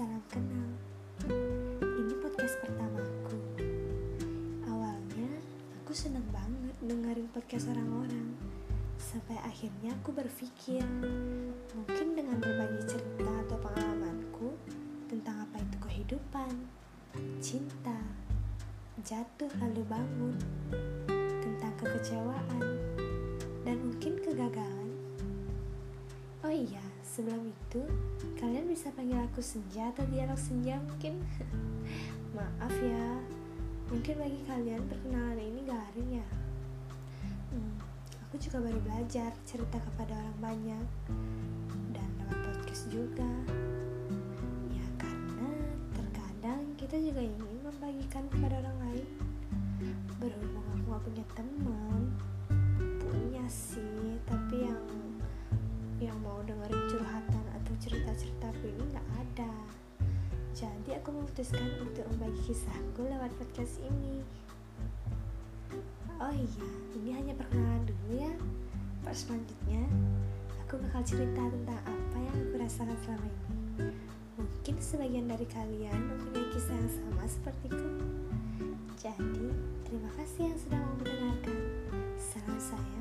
Salam kenal. Ini podcast pertamaku. Awalnya aku seneng banget dengerin podcast orang-orang. Sampai akhirnya aku berpikir, mungkin dengan berbagi cerita atau pengalamanku tentang apa itu kehidupan, cinta, jatuh lalu bangun, sebelum itu, kalian bisa panggil aku Senja atau dialog Senja mungkin? Maaf ya, mungkin bagi kalian perkenalan ini garing ya. Hmm, aku juga baru belajar cerita kepada orang banyak dan lewat podcast juga. Ya karena terkadang kita juga ingin membagikan kepada orang lain. Berhubung aku gak punya teman, yang mau dengerin curhatan atau cerita-ceritaku ini nggak ada. Jadi aku memutuskan untuk membagi kisahku lewat podcast ini. Oh iya, ini hanya perkenalan dulu ya. Part selanjutnya, aku bakal cerita tentang apa yang aku rasakan selama ini. Mungkin sebagian dari kalian mempunyai kisah yang sama sepertiku. Jadi, terima kasih yang sudah mau mendengarkan. Salam sayang